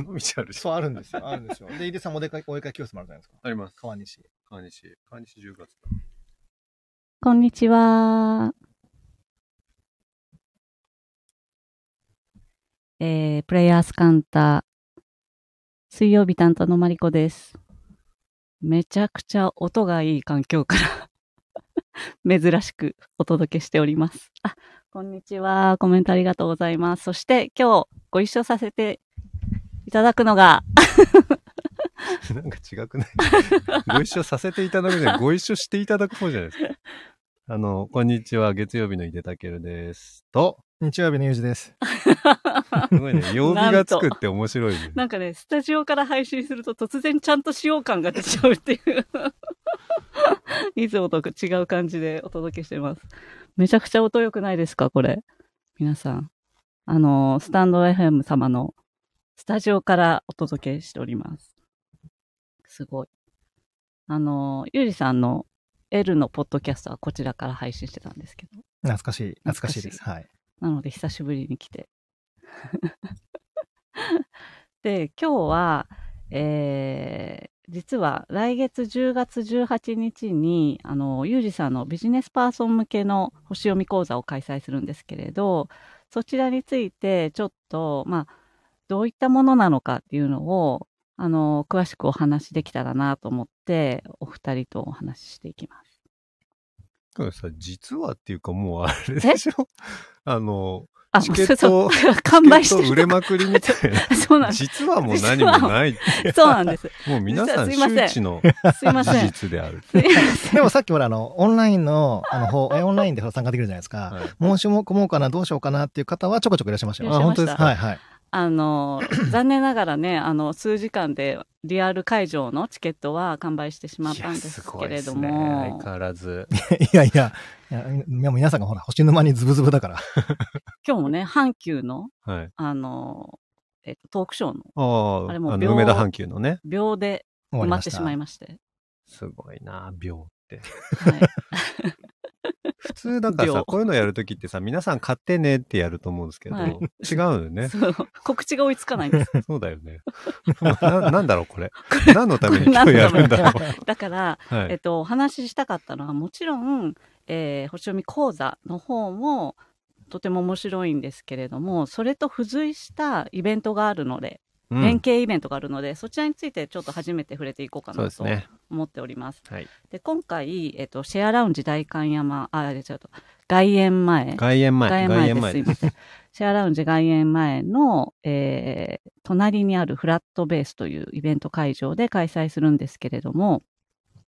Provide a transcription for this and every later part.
尾 道あるし。そう、あるんですよ。あるんですよ。で、井出さんもお出かけ、お絵かき教室もあるじゃないですか。あります。川西。川西。川西10月だ。こんにちは。えー、プレイヤースカウンター、水曜日担当のマリコです。めちゃくちゃ音がいい環境から 珍しくお届けしております。あ、こんにちは。コメントありがとうございます。そして今日ご一緒させていただくのが、なんか違くない？ご一緒させていただくじゃない、ご一緒していただく方じゃないですか。あの、こんにちは。月曜日の井出たけるです。と、日曜日のゆうじです。すごいね。曜日がつくって面白いね。なんかね、スタジオから配信すると突然ちゃんと使用感が出ちゃうっていう。いつもと違う感じでお届けしてます。めちゃくちゃ音良くないですかこれ。皆さん。あの、スタンド FM 様のスタジオからお届けしております。すごい。あの、ゆうじさんの L のポッドキャストはこちらから配信してたんですけど。懐かしい。懐かしいです。懐はい。なので久しぶりに来て。で、今日は、えー、実は来月10月18日に、あの、ゆうじさんのビジネスパーソン向けの星読み講座を開催するんですけれど、そちらについてちょっと、まあ、どういったものなのかっていうのを、あの、詳しくお話できたらなと思って、お二人とお話ししていきます。さ、実はっていうかもうあれでしょ？あの、あ、チケットそう 完売して売れまくりみたいな。そうなんです。実はもう何もない。そうなんです。もう皆さん実はすいません周知のすいません。事実である。でもさっきほら、あの、オンラインの、あの、ほうえオンラインで参加できるじゃないですか。はい申し込もうかな、どうしようかなっていう方はちょこちょこいらっしゃいましたよ。あ本当ですかはいはい。あの、残念ながらね、あの、数時間でリアル会場のチケットは完売してしまったんですけれどいやすごいですねも相、変わらず。いやいや、いや皆さんがほら、星沼にズブズブだから。今日もね、阪急の、はい。あの、えっと、トークショーのあれもう秒あの梅田阪急のね。秒で。埋まっしまいまして。すごいな、秒って。はい。普通だからさ、秒こういうのやるときってさ、皆さん買ってねってやると思うんですけど、はい違うのよね。そう、告知が追いつかないんです。そうだよね。ななんだろう、これ。何のために今日やるんだろう。だから、はい。えっと、お話ししたかったのは、もちろん、えー星読み講座の方も、とても面白いんですけれども、それと付随したイベントがあるので、うん連携イベントがあるので、そちらについてちょっと初めて触れていこうかなと。思っております。はい。で、今回、えっと、シェアラウンジ大観山、あ、違うと、外苑前。外苑前。外苑前です。外苑すいません。シェアラウンジ外苑前の、えー、隣にあるフラットベースというイベント会場で開催するんですけれども、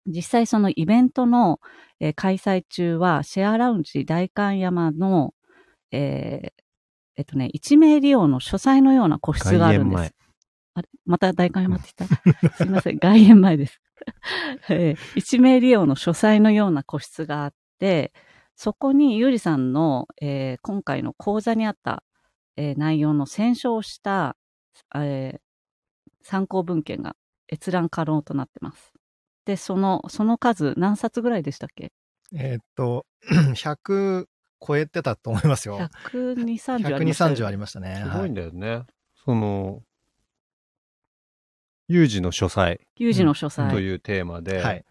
実際そのイベントの、えー開催中は、シェアラウンジ大観山の、えーえっとね、一名利用の書斎のような個室があるんです。あれまた大観山って言った？すいません、外苑前です。えー一名利用の書斎のような個室があって、そこにゆうりさんの、えー今回の講座にあった、えー内容の参照した、えー参考文献が閲覧可能となってます。で、その、その数何冊ぐらいでしたっけ？えーっと、100超えてたと思いますよ。?120、30あり120、ましたよね30ありましたね。すごいはいんだよね。その、有事の書斎有事の書斎。というテーマで、はい。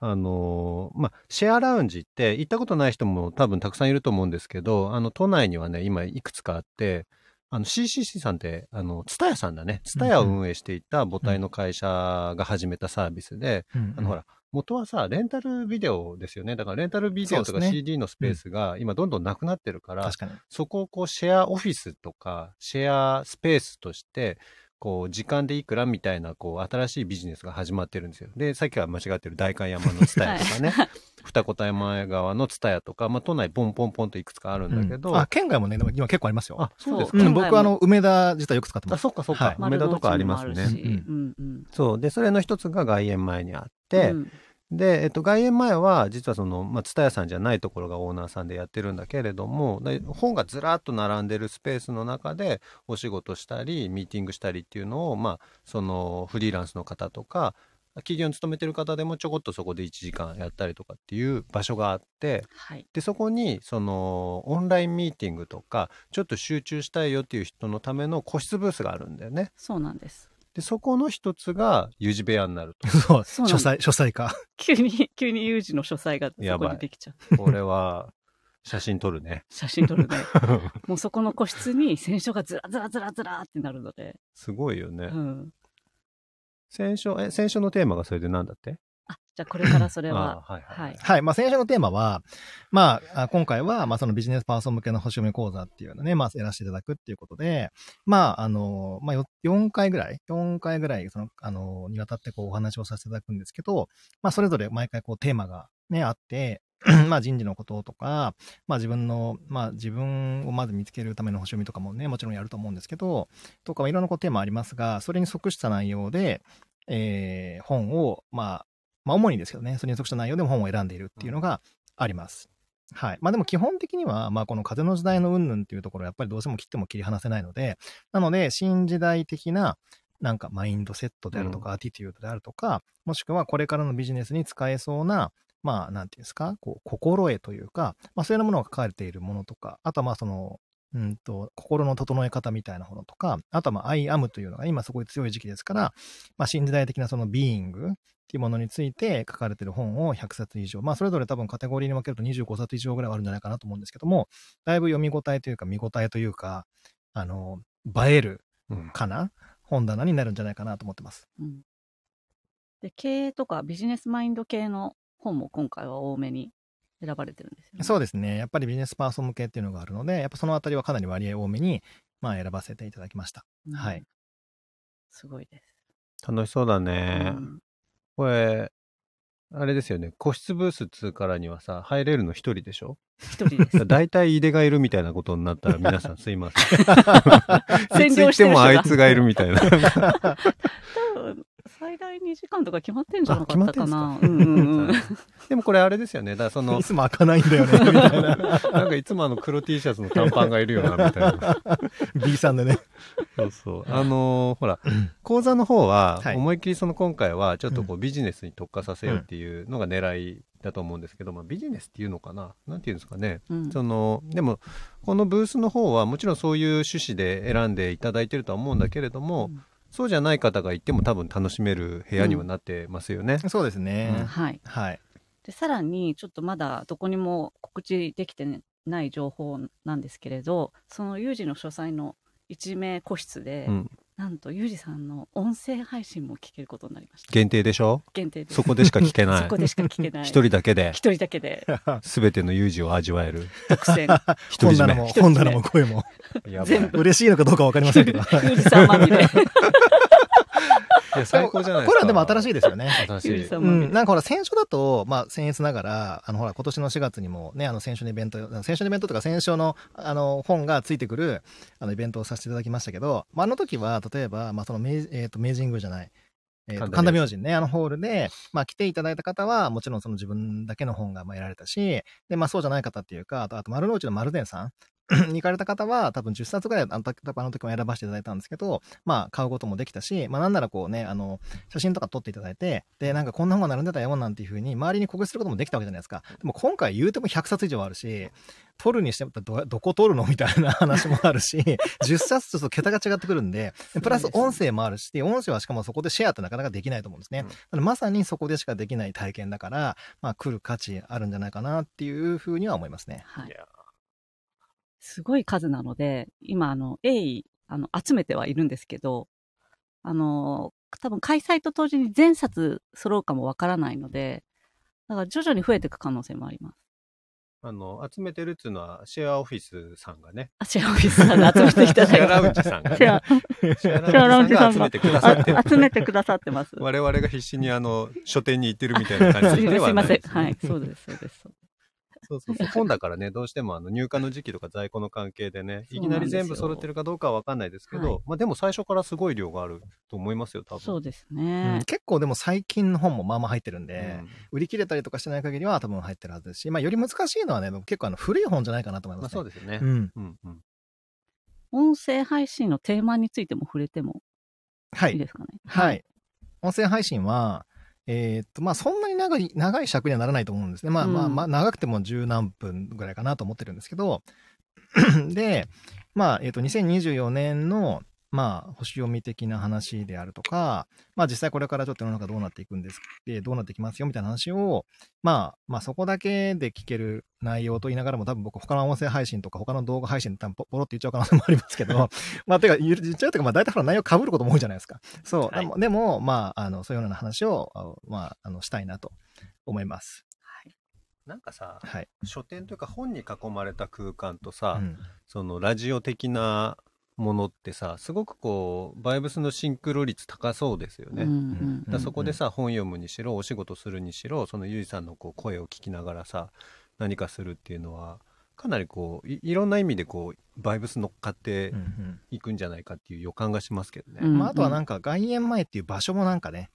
あのーまあ、シェアラウンジって行ったことない人も多分たくさんいると思うんですけど、あの、都内にはね、今いくつかあって、あの、CCC さんって、あの、ツタヤさんだね。ツタヤを運営していた母体の会社が始めたサービスで、うんあの、ほら、元はさ、レンタルビデオですよね。だからレンタルビデオとか CD のスペースが今どんどんなくなってるから、確かに。そこをこうシェアオフィスとかシェアスペースとしてこう時間でいくらみたいなこう新しいビジネスが始まってるんですよ。でさっきは間違ってる代官山のツタヤとかね、二子玉川のツタヤとか、まあ、都内ポンポンポンといくつかあるんだけど、うん。あ、県外もね、今結構ありますよ。あそうですか。うん、僕あの、梅田実はよく使ってます。あそっかそっか、はい。梅田とかありますね。うん。そう。でそれの一つが外苑前にあって、うんで、えっと、外苑前は、実はその、まあ、ツタヤさんじゃないところがオーナーさんでやってるんだけれども、で本がずらっと並んでるスペースの中で、お仕事したり、ミーティングしたりっていうのを、まあ、その、フリーランスの方とか、企業に勤めてる方でもちょこっとそこで1時間やったりとかっていう場所があってはい。でそこにそのオンラインミーティングとかちょっと集中したいよっていう人のための個室ブースがあるんだよね。そうなんです。でそこの一つが有事部屋になると。そう、書斎、書斎か。急に、急に有事の書斎がそこにできちゃう。これは写真撮るね。写真撮るね。もうそこの個室に選書がずらずらずらずらってなるので。すごいよね。うん。選書、え、選書のテーマがそれで何だって？あ、じゃあこれからそれは。あはいはいはい。はい。まあ、先週のテーマは、まあ、あ今回は、まあ、そのビジネスパーソン向けの星読み講座っていうのね、まあ、やらせていただくっていうことで、まあ、あの、まあ、よ4回ぐらい、4回ぐらい、その、あの、にわたってこう、お話をさせていただくんですけど、まあ、それぞれ毎回こう、テーマがね、あって、まあ、人事のこととか、まあ、自分の、まあ、自分をまず見つけるための星読みとかもね、もちろんやると思うんですけど、とか、いろんなこうテーマありますが、それに即した内容で、えー本を、まあ、まあ、主にですけどね、それに即した内容でも本を選んでいるっていうのがあります。はい。まあでも基本的には、まあこの風の時代の云々っていうところはやっぱりどうしても切っても切り離せないので、なので新時代的ななんかマインドセットであるとか、アティテュードであるとか、もしくはこれからのビジネスに使えそうな、まあなんていうんですか、こう心得というか、まあそういうようなものが書かれているものとか、あとはまあその、うんと、心の整え方みたいなものとか、あとはまあ、I am というのが今すごい強い時期ですから、まあ、新時代的なそのビーイングっていうものについて書かれてる本を100冊以上、まあそれぞれ多分カテゴリーに分けると25冊以上ぐらいはあるんじゃないかなと思うんですけども、だいぶ読み応えというか見応えというか、あの、映えるうんかな本棚になるんじゃないかなと思ってます。うん。で、経営とかビジネスマインド系の本も今回は多めに選ばれてるんですよね。そうですね。やっぱりビジネスパーソン向けっていうのがあるので、やっぱそのあたりはかなり割合多めに、まあ選ばせていただきました。うんはい。すごいです。楽しそうだね。うんこれ、あれですよね。個室ブースっつうからにはさ、入れるの一人でしょ？一人です。大体井出がいるみたいなことになったら皆さん すいません。占領してもあいつがいるみたいな。多分最大2時間とか決まってんじゃなかったかな。でもこれあれですよね。だからそのい、つも開かないんだよね、みたいな。なんかいつもあの黒 T シャツの短パンがいるよな、みたいな。B さんでね。そうそう。あのーほら、講座の方はは、い思いっきりその今回は、ちょっとこうビジネスに特化させようっていうのが狙いだと思うんですけど、まあビジネスっていうのかな？なんていうんですかね。うんその、でも、このブースの方はもちろんそういう趣旨で選んでいただいてるとは思うんだけれども、うんそうじゃない方がいても多分楽しめる部屋にはなってますよね。そうですね。はい。はい。で、さらに、ちょっとまだどこにも告知できてない情報なんですけれど、その有事の書斎の一名個室で、うん。なんと、ゆうじさんの音声配信も聞けることになりました。限定でしょ？限定です。そこでしか聞けないそこ。でしか聞けない。一人だけで、一人だけで、すべての有事を味わえる。独占。独り占め本棚も、声も。全部嬉しいのかどうかわかりませんけど。ゆうじさんまみれ。いや、最高じゃないですか。これはでも新しいですよね。新しい。うんなんかほら、先週だと、まあ、先日ながら、あの、ほら、今年の4月にもね、あの、先週のイベント、先週のイベントとか、先週の、あの、本がついてくる、あの、イベントをさせていただきましたけど、まあ、あの時は、例えば、まあ、その、明えっ、と、明治神宮じゃない、えーと神田明神ね、あのホールで、まあ、来ていただいた方は、もちろんその自分だけの本がまあ得られたし、で、まあ、そうじゃない方っていうか、あと、あと丸の内の丸善さんに 行かれた方は、多分10冊ぐらい、あの時あの時も選ばせていただいたんですけど、まあ、買うこともできたし、まあ、なんならこうね、あの、写真とか撮っていただいて、で、なんかこんな本が並んでたよなんていうふうに、周りに告知することもできたわけじゃないですか。でも今回言うても100冊以上あるし、撮るにしてもど、どこ撮るのみたいな 話もあるし、10冊ちょっと桁が違ってくるんで、でプラス音声もあるし、音声はしかもそこでシェアってなかなかできないと思うんですね。うんまさにそこでしかできない体験だから、まあ来る価値あるんじゃないかなっていうふうには思いますね。はい。すごい数なので、今、あの、鋭意、あの、集めてはいるんですけど、あの、多分開催と同時に全冊揃うかもわからないので、だから徐々に増えていく可能性もあります。あの、集めてるっていうのは、シェアオフィスさんがね、あ、シェアオフィスさんで集めていただいて。シェアラウンジさんがね、シェアラウンジさんがが集めてくださって。集めてくださってます。我々が必死にあの、書店に行ってるみたいな感すいじではません。ないですねはい。そうです、そうです。そうそうそうそう。本だからね、どうしてもあの入荷の時期とか在庫の関係でね、いきなり全部揃ってるかどうかはわかんないですけど、はいまあでも最初からすごい量があると思いますよ、多分。そうですうねん。結構でも最近の本もまあまあ入ってるんうで、ん売り切れたりとかしてない限りは多分入ってるはずですし、まあより難しいのはね、結構あの古い本じゃないかなと思いまあます、ね。そうですね。うん。うんうん。音声配信のテーマについても触れてもはいい。いですかね？はい。音声配信は、えーっと、まあ、そんなに長い、長い尺にはならないと思うんですね。まあ、まあ、うんまあ、長くても十何分ぐらいかなと思ってるんですけど、で、まあ、えーっと、2024年の、まあ、星読み的な話であるとか、まあ、実際これからちょっと世の中どうなっていくんですで、どうなっていきますよみたいな話を、まあ、まあ、そこだけで聞ける内容と言いながらも、多分僕、他の音声配信とか、他の動画配信で多分ポポロって言っちゃう可能性もありますけど、まあ、てか、言っちゃうというか、まあ、大体ほら内容被ることも多いじゃないですか。そう。はいでも、でもまあ、あの、そういうような話を、あまあ、あの、したいなと思います。なんかさ、はい。書店というか本に囲まれた空間とさ、うんそのラジオ的なものってさすごくこうバイブスのシンクロ率高そうですよね。うんうんだからそこでさ、本読むにしろお仕事するにしろそのゆいさんのこう声を聞きながらさ何かするっていうのはかなりこういいろんな意味でこうバイブス乗っかってうんうんいくんじゃないかっていう予感がしますけどね。うんまあ、あとはなんか外苑前っていう場所もなんかね、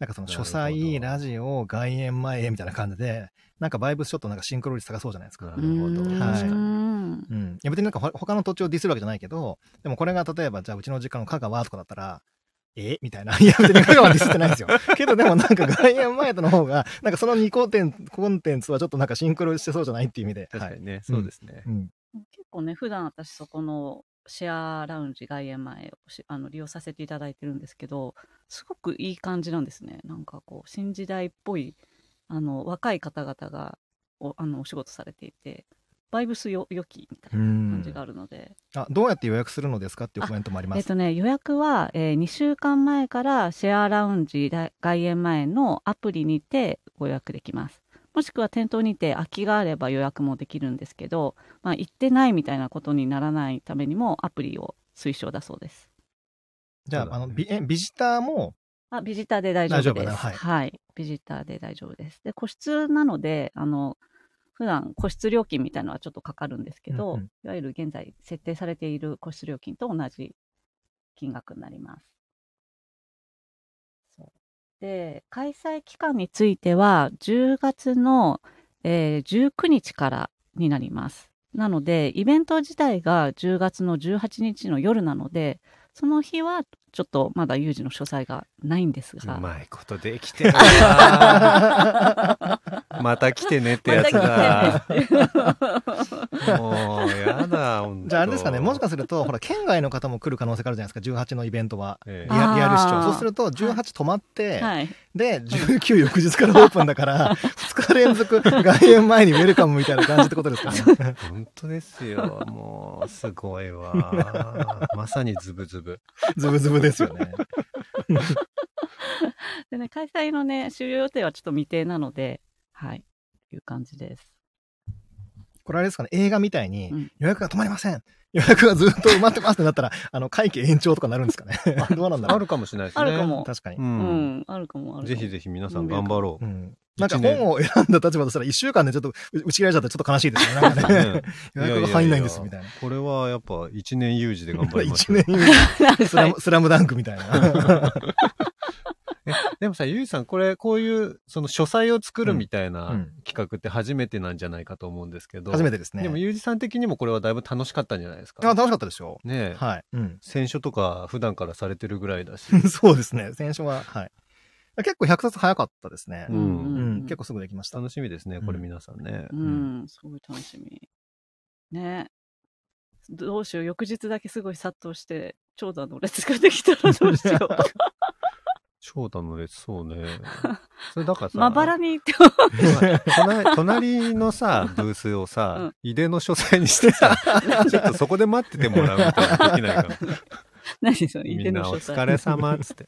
なんかその書斎、ラジオ、外苑前へみたいな感じで、なんかバイブスちょっとなんかシンクロ率高そうじゃないですか。なるほどうんはいうんうん。いや別になんかほ他の土地をディスるわけじゃないけど、でもこれが例えばじゃあうちの実家の香川とかだったら、え？みたいな。いや別に香川ディスってないですよ。けどでもなんか外苑前との方が、なんかその2コンテンツコンテンツはちょっとなんかシンクロしてそうじゃないっていう意味で。はい確かにね、そうですね。うん。結構ね、普段私そこのシェアラウンジ外苑前をしあの利用させていただいてるんですけど、すごくいい感じなんですね。なんかこう、新時代っぽい、あの、若い方々がおあのお仕事されていて、バイブスよ良きみたいな感じがあるので、あ、どうやって予約するのですかっていうコメントもあります。えっとね、予約は、え2週間前からシェアラウンジ大外苑前のアプリにてご予約できます。もしくは店頭にて空きがあれば予約もできるんですけど、まあ、行ってないみたいなことにならないためにもアプリを推奨だそうです。じゃあ、あの、ビえビジターも、あ、ビジターで大丈夫です。はいはい。ビジターで大丈夫です。で、個室なので、あの、普段個室料金みたいなのはちょっとかかるんですけど、うんうんいわゆる現在設定されている個室料金と同じ金額になります。で、開催期間については、10月の、えー19日からになります。なので、イベント自体が10月の18日の夜なので、その日はちょっとまだ有事の詳細がないんですが、うまいことできてるな また来てねってやつだ。もう、やだ、じゃああれですかね、もしかすると、ほら、県外の方も来る可能性があるじゃないですか、18のイベントは。えリアリアル視聴。そうすると、18止まって、はい。で、19翌日からオープンだから、2日連続外苑前にウェルカムみたいな感じってことですかね。え本当ですよ。もう、すごいわ。まさにズブズブ。ズブズブですよね。でね、開催のね、終了予定はちょっと未定なので、はい。いう感じです。これあれですかね、映画みたいにうん予約が止まりません。予約がずっと埋まってますってなったら、あの、会期延長とかなるんですかね。どうなんだろう。あるかもしれないですね。あるかも確かにう。。うんん、あるかもある。ぜひぜひ皆さん頑張ろう。うん。なんか本を選んだ立場としたら、1週間でちょっと打ち切られちゃったらちょっと悲しいですよね。なんかね。予約が入んないんです、みたいな。これはやっぱ一年有事で頑張りまし一ょう。年以上スラム、スラムダンクみたいな。え でもさ、ゆいさん、これ、こういう、その書斎を作るみたいなうん企画って初めてなんじゃないかと思うんですけど。て初めてですね。でも、ゆうじさん的にもこれはだいぶ楽しかったんじゃないですか？あ、楽しかったですよ。ねえ。はい。うん。選書とか普段からされてるぐらいだし。そうですね。先週は、はい。結構100冊早かったですね。ううんん。結構すぐできました。楽しみですね、これ皆さんね。うん、すごい楽しみ。ね。どうしよう、翌日だけすごい殺到して、長蛇の列ができたらどうしよう。長蛇の列、そうね。それだからさ、まばらに行って隣隣のさ、ブースをさ、うん井出の書斎にしてさ、ちょっとそこで待っててもらうみたいなのできないから。何その、井みんなお出の書斎疲れ様っつって。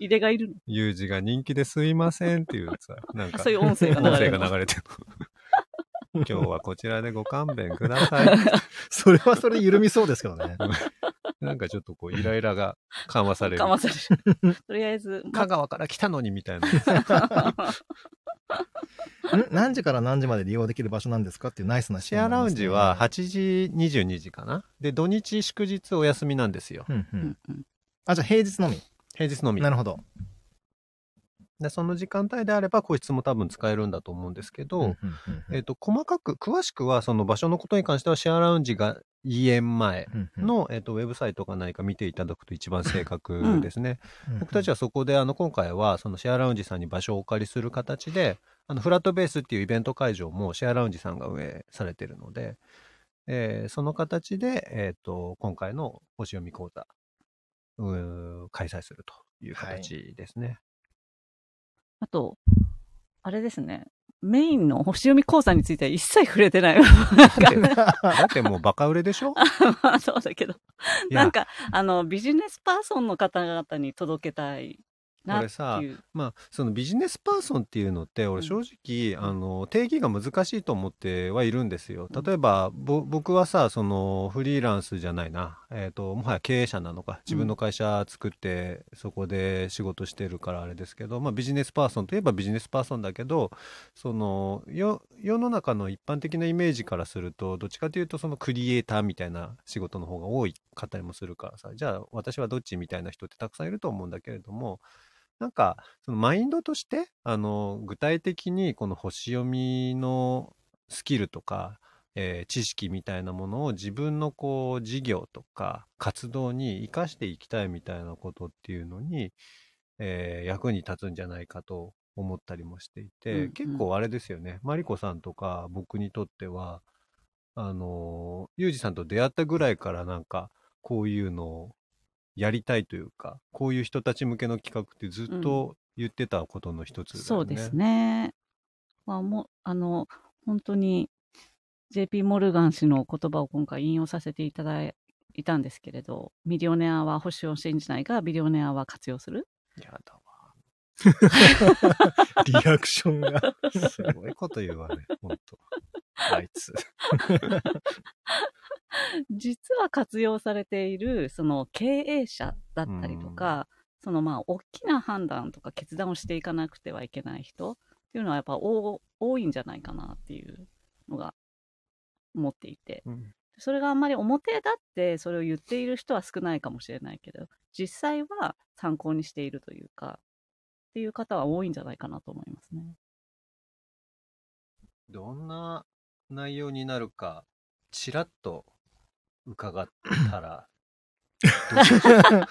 井出がいるの？有事が人気ですいませんっていうさ、なんか、そういう音声が流れる音声が流れてる。今日はこちらでご勘弁ください。それはそれで緩みそうですけどね。なんかちょっとこう、イライラが 緩和される。かまされる。とりあえず、香川から来たのにみたいな。ん？何時から何時まで利用できる場所なんですかっていうナイスな質シェアラウンジは8時、22時かな？で、土日祝日お休みなんですよ。うんううんんうんあ、じゃあ平日のみ？平日のみな。るほど。で、その時間帯であれば個室も多分使えるんだと思うんですけど、えっ、と、細かく、詳しくはその場所のことに関してはシェアラウンジが家園前の、えっと、ウェブサイトか何か見ていただくと一番正確ですね。僕たちはそこで、あの、今回はそのシェアラウンジさんに場所をお借りする形で、あの、フラットベースっていうイベント会場もシェアラウンジさんが運営されてるので、えーその形で、えっ、と、今回の星読み講座、うー開催するという形ですね。あと、あれですね。メインの星読み講座については一切触れてない。だってもうバカ売れでしょ？まあそうだけど。なんか、あの、ビジネスパーソンの方々に届けたいなって。まあ、そのビジネスパーソンっていうのって、俺正直、あの、定義が難しいと思ってはいるんですよ。例えば、ぼ僕はさ、その、フリーランスじゃないな。えっ、と、もはや経営者なのか。自分の会社作って、そこで仕事してるからあれですけど、まあ、ビジネスパーソンといえばビジネスパーソンだけど、その、よ、世の中の一般的なイメージからすると、どっちかというと、そのクリエイターみたいな仕事の方が多いかったりもするからさ、じゃあ、私はどっちみたいな人ってたくさんいると思うんだけれども、なんか、そのマインドとして、あの、具体的にこの星読みのスキルとか、えー知識みたいなものを自分のこう、事業とか活動に活かしていきたいみたいなことっていうのに、えー役に立つんじゃないかと思ったりもしていて、うんうん結構あれですよね。マリコさんとか僕にとっては、あの、ユージさんと出会ったぐらいからなんか、こういうのをやりたいというか、こういう人たち向けの企画ってずっと言ってたことの一つだよね。そうですね。まあ、もう、あの、本当に JP モルガン氏の言葉を今回引用させていただいたんですけれど、ミリオネアは星を信じないが、ビリオネアは活用する？やだわ。リアクションが。すごいこと言うわね、ほんと。あいつ。実は活用されている、その経営者だったりとか、そのまあ、大きな判断とか決断をしていかなくてはいけない人っていうのはやっぱ多多いんじゃないかなっていうのが思っていて。うんそれがあんまり表立ってそれを言っている人は少ないかもしれないけど、実際は参考にしているというか、っていう方は多いんじゃないかなと思いますね。どんな内容になるか、ちらっと伺ったら、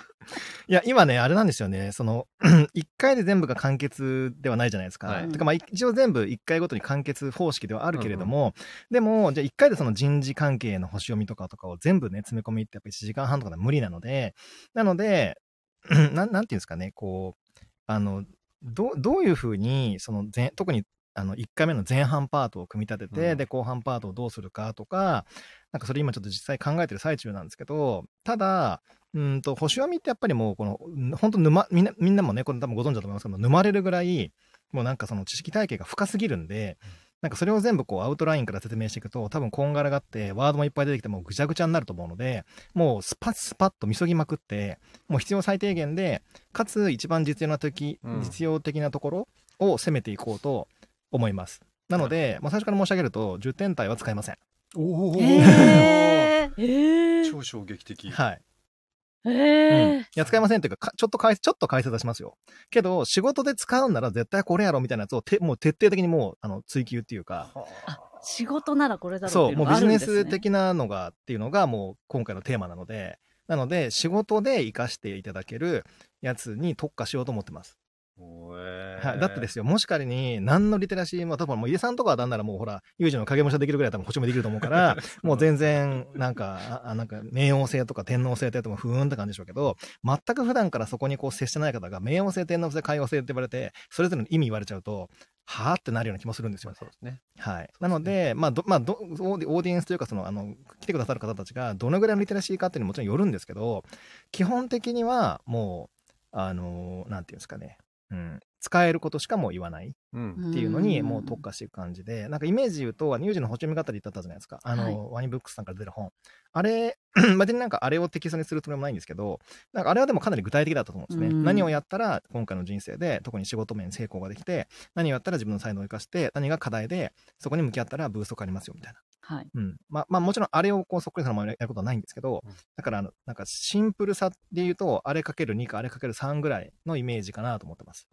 いや、今ね、あれなんですよね。その、一回で全部が完結ではないじゃないですか。はいてか、まあ、一応全部一回ごとに完結方式ではあるけれども、でも、じゃあ一回でその人事関係の星読みとかとかを全部ね、詰め込みってやっぱり1時間半とかでは無理なので、なので、なん、なんていうんですかね、こう、あの、どう、どういうふうに、その前、特に、あの、1回目の前半パートを組み立てて、うん。で、後半パートをどうするかとか、なんかそれ今ちょっと実際考えてる最中なんですけど、ただ、うんと、星読みってやっぱりもう、この、うん本当沼、みんな、みんなもね、これ多分ご存知だと思いますけど、沼れるぐらい、もうなんかその知識体系が深すぎるんで、なんかそれを全部こうアウトラインから説明していくと、多分こんがらがって、ワードもいっぱい出てきてもうぐちゃぐちゃになると思うので、もうスパッスパッと急ぎまくって、もう必要最低限で、かつ一番実用な時、うん。実用的なところを攻めていこうと思います。なので、もう最初から申し上げると、10点体は使いません。おおえー、えー、超衝撃的。はい。えうんーいや、使いませんっていうかか、ちょっと解説、ちょっと解説はしますよ。けど、仕事で使うんなら絶対これやろみたいなやつをて、もう徹底的にもう、あの、追求っていうか、あ仕事ならこれだろうそう、っていうのもうビジネがあるんです、ね、ス的なのが、っていうのがもう今回のテーマなので、なので、仕事で活かしていただけるやつに特化しようと思ってます。はい、だってですよ、もし仮に何のリテラシーも、多分もう、家さんとかはなんならもうほら、有事の影武者できるぐらい多分保証もできると思うから、もう全然、なんか、あなんか、冥王星とか天王星ってやってもふーんって感じでしょうけど、全く普段からそこにこう接してない方が、冥王星、天王星、海王星って言われて、それぞれの意味言われちゃうと、はぁってなるような気もするんですよね。そうですね。はい。なので、まあ、ど、まあ、ど、オーディエンスというか、その、あの、来てくださる方たちが、どのぐらいのリテラシーかっていうのももちろんよるんですけど、基本的には、もう、あの、なんていうんですかね、うん、使えることしかもう言わないうん。っていうのに、もう特化していく感じで、なんかイメージ言うと、あの有事の補充見方で言ったじゃないですか。あの、はいワニブックスさんから出る本。あれ、別になんかあれをテキストにするつもりもないんですけど、なんかあれはでもかなり具体的だったと思うんですね。うん何をやったら今回の人生で特に仕事面成功ができて、何をやったら自分の才能を生かして、何が課題で、そこに向き合ったらブースト変わりますよみたいな。はい。うん。まあ、まあもちろんあれをこうそっくりそのままやることはないんですけど、うんだからあの、なんかシンプルさで言うと、あれかける2かあれかける3ぐらいのイメージかなと思ってます。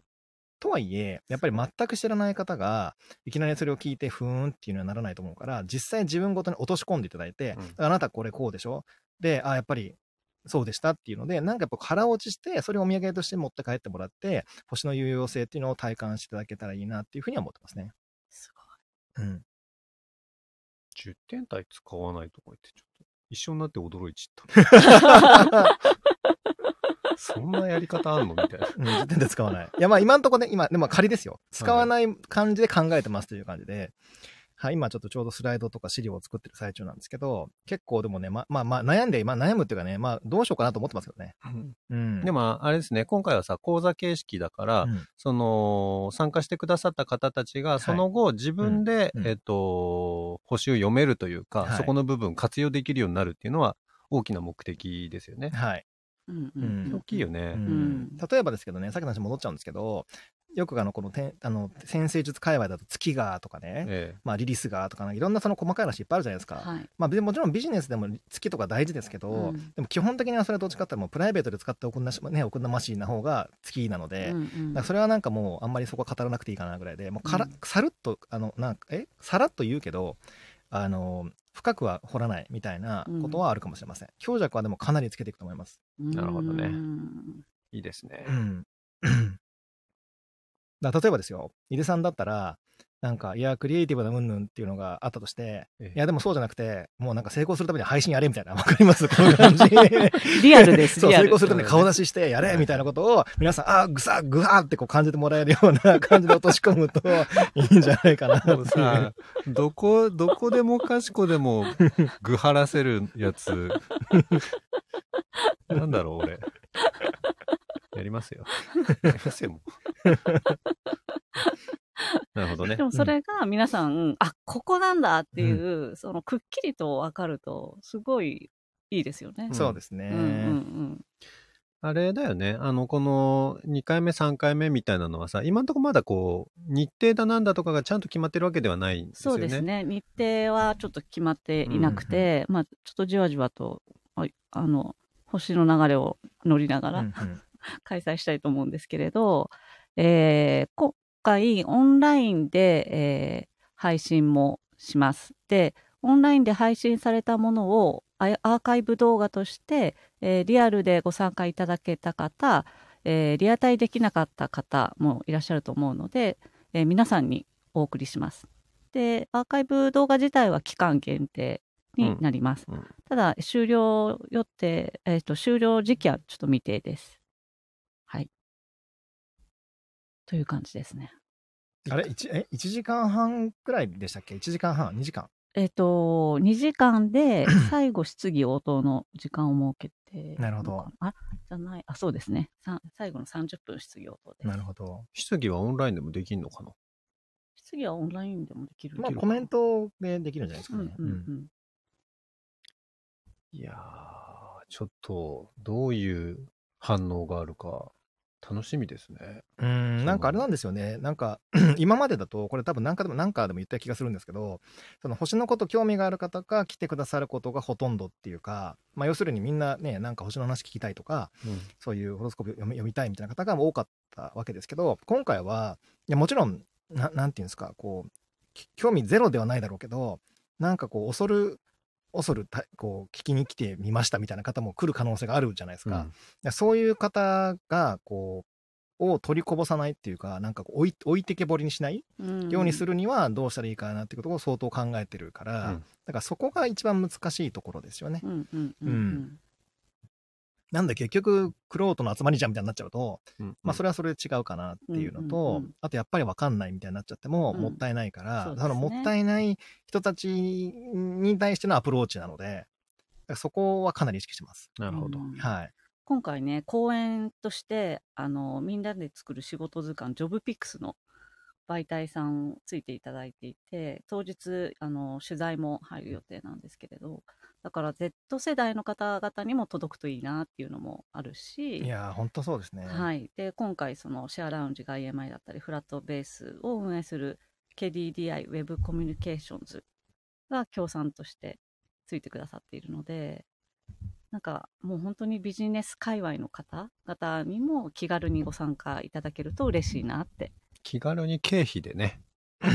とはいえ、やっぱり全く知らない方が、いきなりそれを聞いて、ふーんっていうのはならないと思うから、実際自分ごとに落とし込んでいただいて、うんあなたこれこうでしょ？で、あ、やっぱり、そうでしたっていうので、なんかやっぱ腹落ちして、それをお土産として持って帰ってもらって、星の有用性っていうのを体感していただけたらいいなっていうふうには思ってますね。すごい。うん。10点体使わないとか言って、ちょっと一緒になって驚いちった。そんなやり方あんの？みたいな。うん、10点で使わない。いや、まあ今んとこね、今、でも仮ですよ。使わない感じで考えてますという感じで、はい、今ちょっとちょうどスライドとか資料を作ってる最中なんですけど、結構でもね、ま、まあまあ悩んで、今悩むっていうかね、まあどうしようかなと思ってますけどね。うん。でも、あれですね、今回はさ、講座形式だから、うんその、参加してくださった方たちが、その後、自分で、うんうんえっと、星を読めるというか、はいそこの部分活用できるようになるっていうのは、大きな目的ですよね。はい。うんうん大きいよね。うん例えばですけどね、さっきの話戻っちゃうんですけど、よくあの、このてん、あの、先生術界隈だと月がとかね、えまあリリスがとか、いろんなその細かい話いっぱいあるじゃないですか。はい。まあ、でもちろんビジネスでも月とか大事ですけど、うん。でも基本的にはそれはどっちかってもうプライベートで使っておくんなし、ね、おくんなましな方が月なので、うんうんそれはなんかもうあんまりそこは語らなくていいかなぐらいでもうから、うんさるっとあのなんかえ？さらっと言うけどあの深くは掘らないみたいなことはあるかもしれません、強弱はでもかなりつけていくと思います。なるほどね。うん。いいですね。う。んだ例えばですよ井出さんだったらなんかいやクリエイティブなうんぬんっていうのがあったとしてええいやでもそうじゃなくてもうなんか成功するために配信やれみたいなわかります？この感じ リアルです、そう。成功するために顔出ししてやれみたいなことを、皆さん、あー、ぐさ、ぐわーってこう感じてもらえるような感じで落とし込むといいんじゃないかなどこ、どこでもかしこでも、ぐはらせるやつ。なんだろう、俺。やりますよ。やりますよ、もう。なるほどねで。もそれが皆さん、あ、ここなんだっていう、そのくっきりとわかると、すごいいいですよね。そうですね。うんうんあれだよね。あの、この2回目、3回目みたいなのはさ、今んとこまだこう、日程だなんだとかがちゃんと決まってるわけではないんですよね。そうですね。日程はちょっと決まっていなくて、まあ、ちょっとじわじわと、ああの、星の流れを乗りながら、うんうん開催したいと思うんですけれど、えー今回オンラインで、えー配信もします。で、オンラインで配信されたものをアアーカイブ動画として、えーリアルでご参加いただけた方、えーリアタイできなかった方もいらっしゃると思うので、えー皆さんにお送りします。で、アーカイブ動画自体は期間限定になります。うんうんただ、終了予定、えっ、と、終了時期はちょっと未定です。という感じですね。あれ一え、1時間半くらいでしたっけ ?1 時間半 ?2 時間？えっ、と、2時間で最後質疑応答の時間を設けて。なるほど。あ、じゃない、あ、そうですね。さ最後の30分質疑応答です。なるほど。質疑はオンラインでもできんのかな？質疑はオンラインでもできるまあ、コメントでできるんじゃないですかね。うんうんうん。いやー、ちょっと、どういう反応があるか、楽しみですね。うん、なんかあれなんですよね。なんか、今までだと、これ多分何回でも何回でも言った気がするんですけど、その星のこと興味がある方が来てくださることがほとんどっていうか、まあ要するにみんなね、なんか星の話聞きたいとか、そういうホロスコープ読みたいみたいな方が多かったわけですけど、今回は、いやもちろん、ななんていうんですか、こう、き興味ゼロではないだろうけど、なんかこう、恐る、恐るた、こう、聞きに来てみましたみたいな方も来る可能性があるじゃないですか。でそういう方が、こう、を取りこぼさないっていうか、なんかこう置い置いてけぼりにしないうんようにするにはどうしたらいいかなっていうことを相当考えてるから、うんだからそこが一番難しいところですよね。うんうんうんううんん。なんで結局、クロートの集まりじゃんみたいになっちゃうと、うんまあそれはそれで違うかなっていうのと、うんうんうんあとやっぱりわかんないみたいになっちゃってもうんもったいないから、そうですねそのもったいない人たちに対してのアプローチなので、そこはかなり意識してます。なるほど。うんはい。今回ね、講演として、あの、みんなで作る仕事図鑑、ジョブピックスの媒体さんついていただいていて、当日、あの、取材も入る予定なんですけれど、だから Z 世代の方々にも届くといいなっていうのもあるし、いやー、本当そうですね。はい。で、今回、そのシェアラウンジが IMI だったり、フラットベースを運営する KDDI ウェブコミュニケーションズが協賛としてついてくださっているので、なんかもう本当にビジネス界隈の方々にも気軽にご参加いただけると嬉しいなって。気軽に経費でね。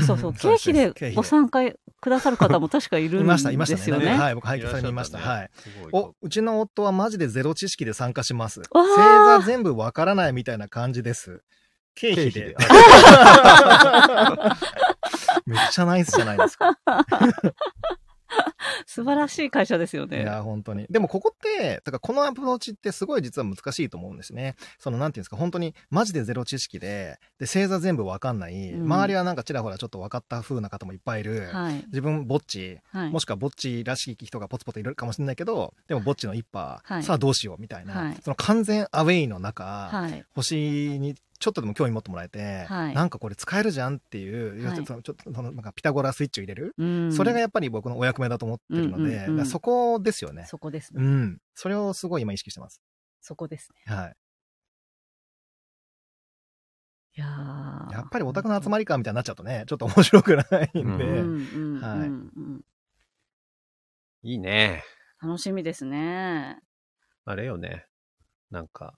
そうそう、経費でご参加くださる方も確かいるんいました、いましたね。ですよね。はい、僕、拝見されにいました。はい。お、うちの夫はマジでゼロ知識で参加します。わ星ー座全部わからないみたいな感じです。経費で。経 めっちゃナイスじゃないですか。素晴らしい会社ですよね。いや、本当に。でもここって、だからこのアプローチってすごい実は難しいと思うんですね。その、なんていうんですか、本当にマジでゼロ知識で、で、星座全部わかんない、うん周りはなんかちらほらちょっと分かった風な方もいっぱいいる。はい。自分、ぼっち、はい。もしくはぼっちらしい人がポツポツいるかもしれないけど、でもぼっちの一派、はいさあどうしようみたいな、はいその完全アウェイの中、はい。星にちょっとでも興味持ってもらえて、はいなんかこれ使えるじゃんっていう、はいちょっとそのなんかピタゴラスイッチを入れる、うんそれがやっぱり僕のお役目だと思ってるので、うんうんうんそこですよね。そこですね。うん。それをすごい今意識してます。そこですね。はい。いやーやっぱりオタクの集まりかみたいになっちゃうとね、ちょっと面白くないんで、はいうんいいね。楽しみですね。あれよね。なんか。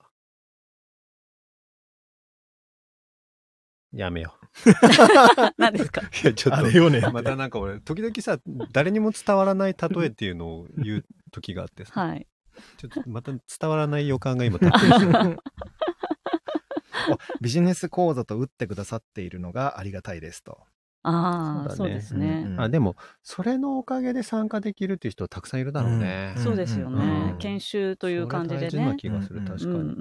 やめよ 何ですか？う。いや、ちょっと。あれよね。またなんか俺、時々さ、誰にも伝わらない例えっていうのを言う時があってさ、はい。ちょっとまた伝わらない予感が今立ってる おビジネス講座と打ってくださっているのがありがたいですと。ああ、そだねそううですうんうね。んあ、でも、それのおかげで参加できるっていう人たくさんいるだろうね。うんそうですようねん。研修という感じでそれ大事なね。気がする、うん確かに。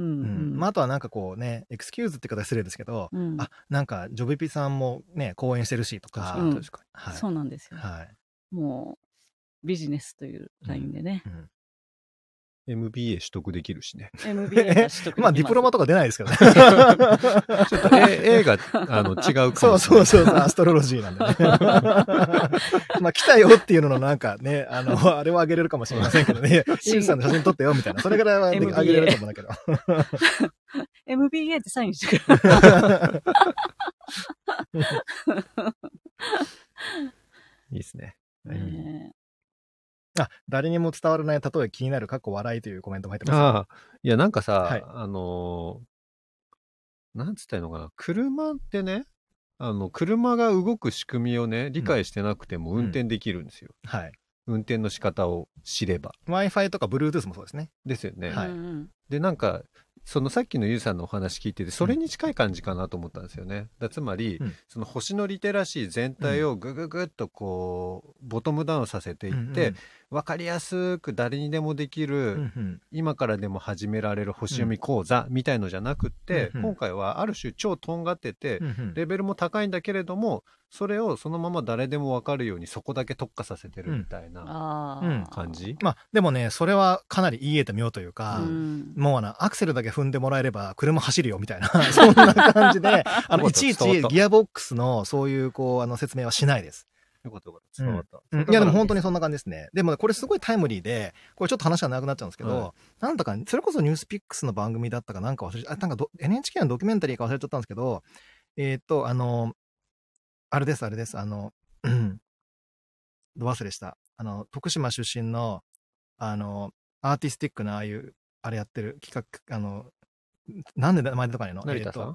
まあ、あとはなんかこうね、エクスキューズって方失礼ですけど、うんあ、なんか、ジョブピさんもね、講演してるしとか、確かうんに確かはい。そうなんですよ。はい。もう、ビジネスというラインでね。うんに。MBA 取得できるしね。MBA が取得できます まあ、ディプロマとか出ないですけどね。ちょっと A, A があの 違うかそうもしれない。そうそうそう、アストロロジーなんでね。まあ、来たよっていうののなんかね、あの、あれをあげれるかもしれませんけどね、インさんの写真撮ってよみたいな、それぐらいは、あげれると思うんだけど。MBA ってサインしてくれる。いいですね。ねあ、誰にも伝わらない例え気になる、かっこ笑いというコメントも入ってます。ああ、いや、なんかさ、はいあのーなんつったらいいのかな。車ってね、あの、車が動く仕組みをね、理解してなくても運転できるんですよ。はい。運転の仕方を知れば。Wi-Fi とか Bluetooth もそうですね。ですよね。はいうんうんで、なんか、そのさっきのゆうさんのお話聞いてて、それに近い感じかなと思ったんですよね。だつまり、うんその星のリテラシー全体をぐぐぐっとこう、ボトムダウンさせていって、わかりやすく誰にでもできる、うんうん。今からでも始められる星読み講座みたいのじゃなくって、うんうん。今回はある種超とんがってて、うんうん。レベルも高いんだけれども、それをそのまま誰でもわかるようにそこだけ特化させてるみたいなあうん。あ。感じ？まあ、でもね、それはかなり言い得てみようというか、うん。もうあの、アクセルだけ踏んでもらえれば車走るよみたいな、そんな感じで、あの、いちいちギアボックスのそういう、こう、あの、説明はしないです。よかったよかった。伝わった。うんいや、でも本当にそんな感じですね。でもこれすごいタイムリーで、これちょっと話が長くなっちゃうんですけど、はいなんだか、それこそニュースピックスの番組だったかなんか忘れちゃあ、なんかど NHK のドキュメンタリーか忘れちゃったんですけど、えーっと、あの、あれです、あれです、あの、うん、ど忘れした。あの、徳島出身の、あの、アーティスティックなああいう、あれやってる企画、あの、なんで名前出とかねえの？成田さん、えー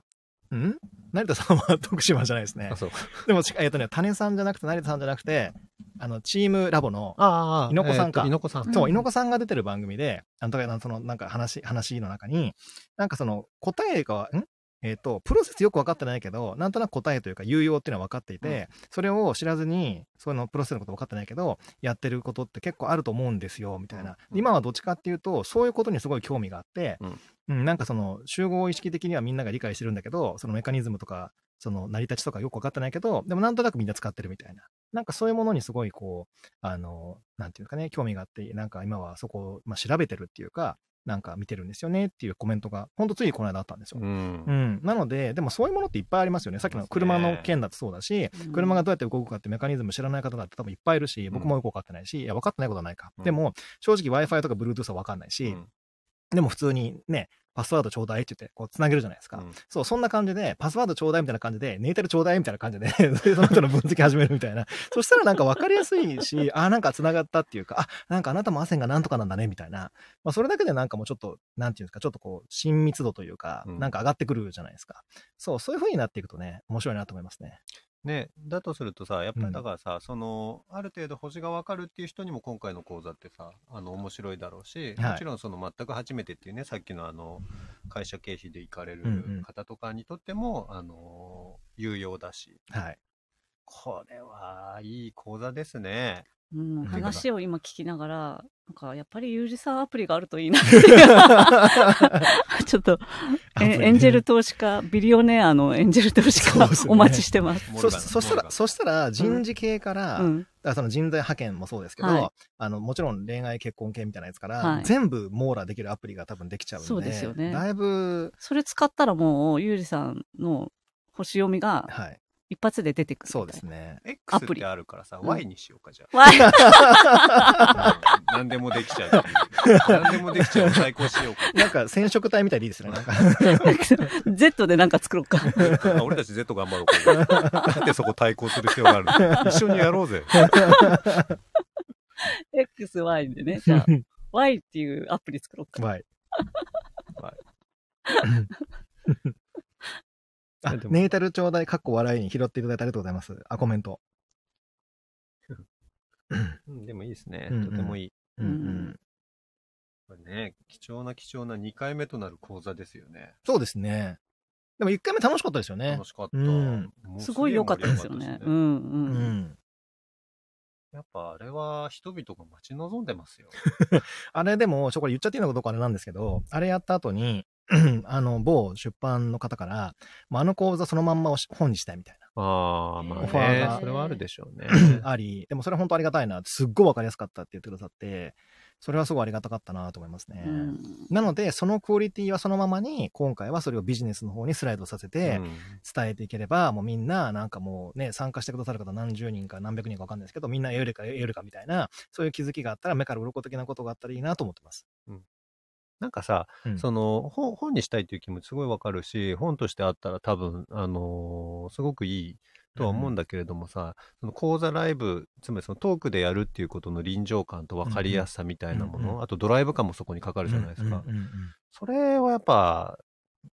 ん？成田さんは徳島じゃないですね。でも、えっとね、種さんじゃなくて、成田さんじゃなくて、あの、チームラボの、ああ、猪子さんか。猪子さん。そう、うん猪子さんが出てる番組で、あの、とかその、なんか話、話の中に、なんかその、答えが、ん？えっ、と、プロセスよく分かってないけど、なんとなく答えというか、有用っていうのは分かっていて、それを知らずに、そのプロセスのこと分かってないけど、やってることって結構あると思うんですよ、みたいな。うん。今はどっちかっていうと、そういうことにすごい興味があって、うんうん、なんかその、集合意識的にはみんなが理解してるんだけど、そのメカニズムとか、その成り立ちとかよく分かってないけど、でもなんとなくみんな使ってるみたいな。なんかそういうものにすごいこう、あの、なんていうかね、興味があって、なんか今はそこを、まあ、調べてるっていうか、なんか見てるんですよねっていうコメントが、ほんとついこの間あったんですよ。うんう。ん。なので、でもそういうものっていっぱいありますよね。さっきの車の件だってそうだし、うん車がどうやって動くかってメカニズム知らない方だって多分いっぱいいるし、僕もよく分かってないし、いや、分かってないことはないか。うんでも、正直 Wi-Fi とか Bluetooth は分かんないし、うんでも普通にね、パスワードちょうだいって言って、こう、つなげるじゃないですか。うんそう、そんな感じで、パスワードちょうだいみたいな感じで、ネイタルちょうだいみたいな感じで、その人の分析始めるみたいな。そしたらなんか分かりやすいし、あ、なんか繋がったっていうか、あ、なんかあなたもアセンがなんとかなんだね、みたいな。まあ、それだけでなんかもうちょっと、なんていうんですか、ちょっとこう、親密度というか、うんなんか上がってくるじゃないですか。そう、そういう風になっていくとね、面白いなと思いますね。ね、だとするとさ、やっぱうんりだからさ、その、ある程度星がわかるっていう人にも今回の講座ってさ、あの、面白いだろうし、はいもちろんその全く初めてっていうね、さっきのあの、会社経費で行かれうんうんる方とかにとっても、あの、有用だし、はい。これはいい講座ですね。うん、話を今聞きながら、なんかやっぱりユージさんアプリがあるといいな。ちょっと、ね。エンジェル投資家、ビリオネアのエンジェル投資家、お待ちしてます。そそしたら、そしたら人事系から、うん。だからその人材派遣もそうですけど、はい。あの、もちろん恋愛結婚系みたいなやつから、はい。全部網羅できるアプリが多分できちゃうんで、そうですよね。だいぶ、それ使ったらもう、ユージさんの星読みがはい、一発で出てくる。そうですね。X アプリってあるからさ、うん Y にしようか、じゃわいあ。うん 何でもできちゃうっていう。何でもできちゃう最高しようか。なんか染色体みたいでいいですね。なんか Z でなんか作ろうか。あ俺たち Z 頑張ろうか。なんでそこ対抗する必要があるの？一緒にやろうぜ。XY でね。じゃあ、Y っていうアプリ作ろうか。はい。はいあでもネイタルちょうだい、かっこ笑いに拾っていただいてありがとうございます。あ、コメント。うんでもいいですね。とてもいい。うんうん。これね、貴重な貴重な2回目となる講座ですよね。そうですね。でも一回目楽しかったですよね楽。しかった。すごい良かったですよね。うんううん。ん。やっぱあれは人々が待ち望んでますよ。あれでも、ちょ、これ言っちゃっていいのかどうかあれなんですけど、あれやった後に、あの、某出版の方から、まああの講座そのまんまおし本にしたいみたいああ、まあオファーがね。それはあるでしょうね。な、あり、でもそれ本当ありがたいな、すっごいわかりやすかったって言ってくださって、それはすごいありがたかったなと思いますね。うんなので、そのクオリティはそのままに、今回はそれをビジネスの方にスライドさせて、うん伝えていければ、もうみんな、なんかもうね、参加してくださる方何十人か何百人かわかんないですけど、みんな得るか得るかみたいな、そういう気づきがあったら、目から鱗的なことがあったらいいなと思ってます。なんかさ、うん。その本本にしたいっていう気持ちすごいわかるし、本としてあったら多分、あのーすごくいいとは思うん。だけれどもさ、その講座ライブ、つまりそのトークでやるっていうことの臨場感と分かりやすさみたいなもの、うんうあとドライブ感もそこにかかるじゃないですか。うんうんうん。それはやっぱ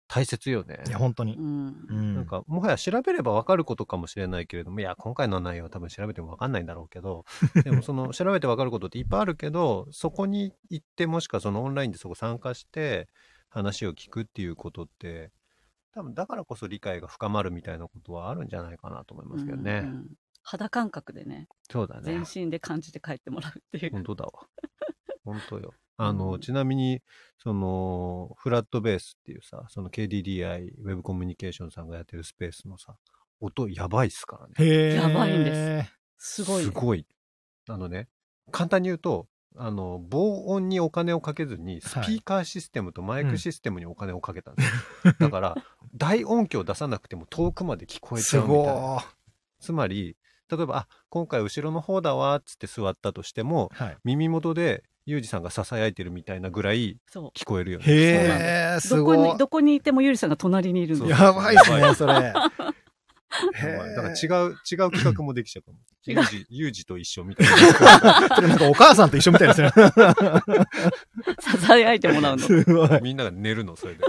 大切よねい。や、本当にう。んうんなんか、もはや調べれば分かることかもしれないけれども、いや、今回の内容は多分調べても分かんないんだろうけど、でもその調べて分かることっていっぱいあるけど、そこに行って、もしくはそのオンラインでそこ参加して話を聞くっていうことって、多分だからこそ理解が深まるみたいなことはあるんじゃないかなと思いますけどね。うんうん肌感覚でね、そうだね全。身で感じて帰ってもらうっていう。本当だわ。本当よ。あの、うんちなみに、その、フラットベースっていうさ、その KDDI ウェブコミュニケーションさんがやってるスペースのさ、音やばいっすからね。へーやばいんですすごい。すごい。あのね、簡単に言うと、あの、防音にお金をかけずに、スピーカーシステムとマイクシステムにお金をかけたんですよ。だから、大音響出さなくても遠くまで聞こえちすゃうみたいな。つまり、例えば、あ、今回後ろの方だわ、っつって座ったとしても、はい。耳元でユージさんが囁いてるみたいなぐらいそ聞こえるよね。へー、う。すどこに、ごい。どこにいてもゆりさんが隣にいるんですそうやばいっすね、それ。だから違う、違う企画もできちゃ うかも。ユージ、ユージと一緒みたいな。そ れなんかお母さんと一緒みたいですね。ささやいてもらうの。すごい。みんなが寝るの、それで。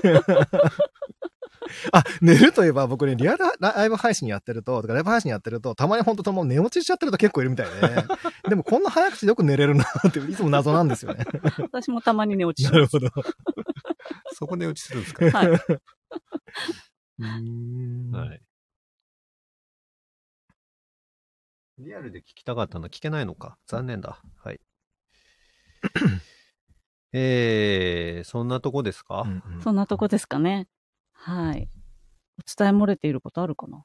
あ、寝るといえば僕ね、リアルライブ配信やってると、とかライブ配信やってると、たまに本当ともう寝落ちしちゃってると結構いるみたいで、でもこんな早口でよく寝れるなっていつも謎なんですよね。私もたまに寝落ちしなるます。ほど。そこで落ちするんですか？はい。うーんはい。リアルで聞きたかったの聞けないのか。残念だ。はい。えー、そんなとこですか、うんうんそんなとこですかね。はい。お伝え漏れていることあるかな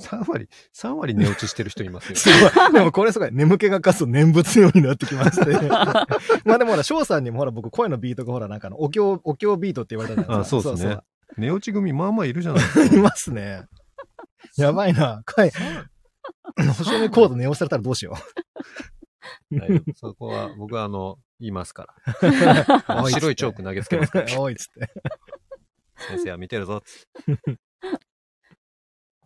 ?3 割、3割寝落ちしてる人いますよ。すごい。でもこれすごい。眠気がかすと念仏のようになってきまして。まあでもほら、翔さんにもほら僕声のビートがほらなんかあの、お経、お経ビートって言われたじゃないですか。あそうですね寝落ち組まあまあいるじゃないですか。いますね。やばいな。かい。星読みコード寝押されたらどうしよはい、そこは、僕はあの、言いますから。白いチョーク投げつけますから。おいっつって。先生は見てるぞっつって。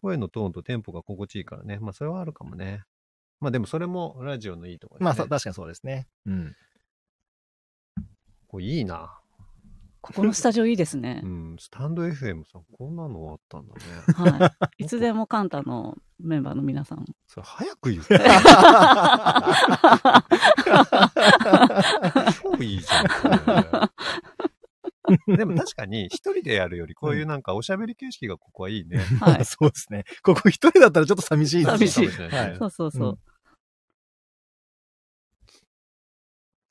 声のトーンとテンポが心地いいからね。まあそれはあるかもね。まあでもそれもラジオのいいところまあ、ですね。そ確かにそうですね。うん。これいいな。ここのスタジオいいですね う。ん。スタンド FM さん、こんなのあったんだね。はい。いつでもカンタのメンバーの皆さん。それ早く言って。超いいじゃん。でも確かに一人でやるよりこういうなんかおしゃべり形式がここはいいね。はい。そうですね。ここ一人だったらちょっと寂しいです寂しいかもしれないねそうそうそう。うん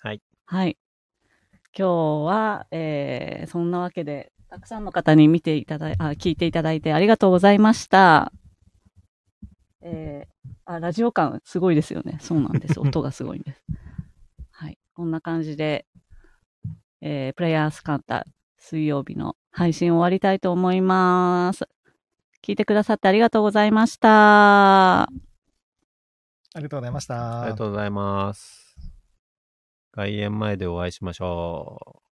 はい。はい。今日は、えー、そんなわけで、たくさんの方に見ていただい、あ、聞いていただいてありがとうございました。えー、あ、ラジオ感すごいですよね。そうなんです。音がすごいんです。はい。こんな感じで、えー、プレイヤースカンタ水曜日の配信終わりたいと思います。聞いてくださってありがとうございました。ありがとうございました。ありがとうございます。外苑前でお会いしましょう。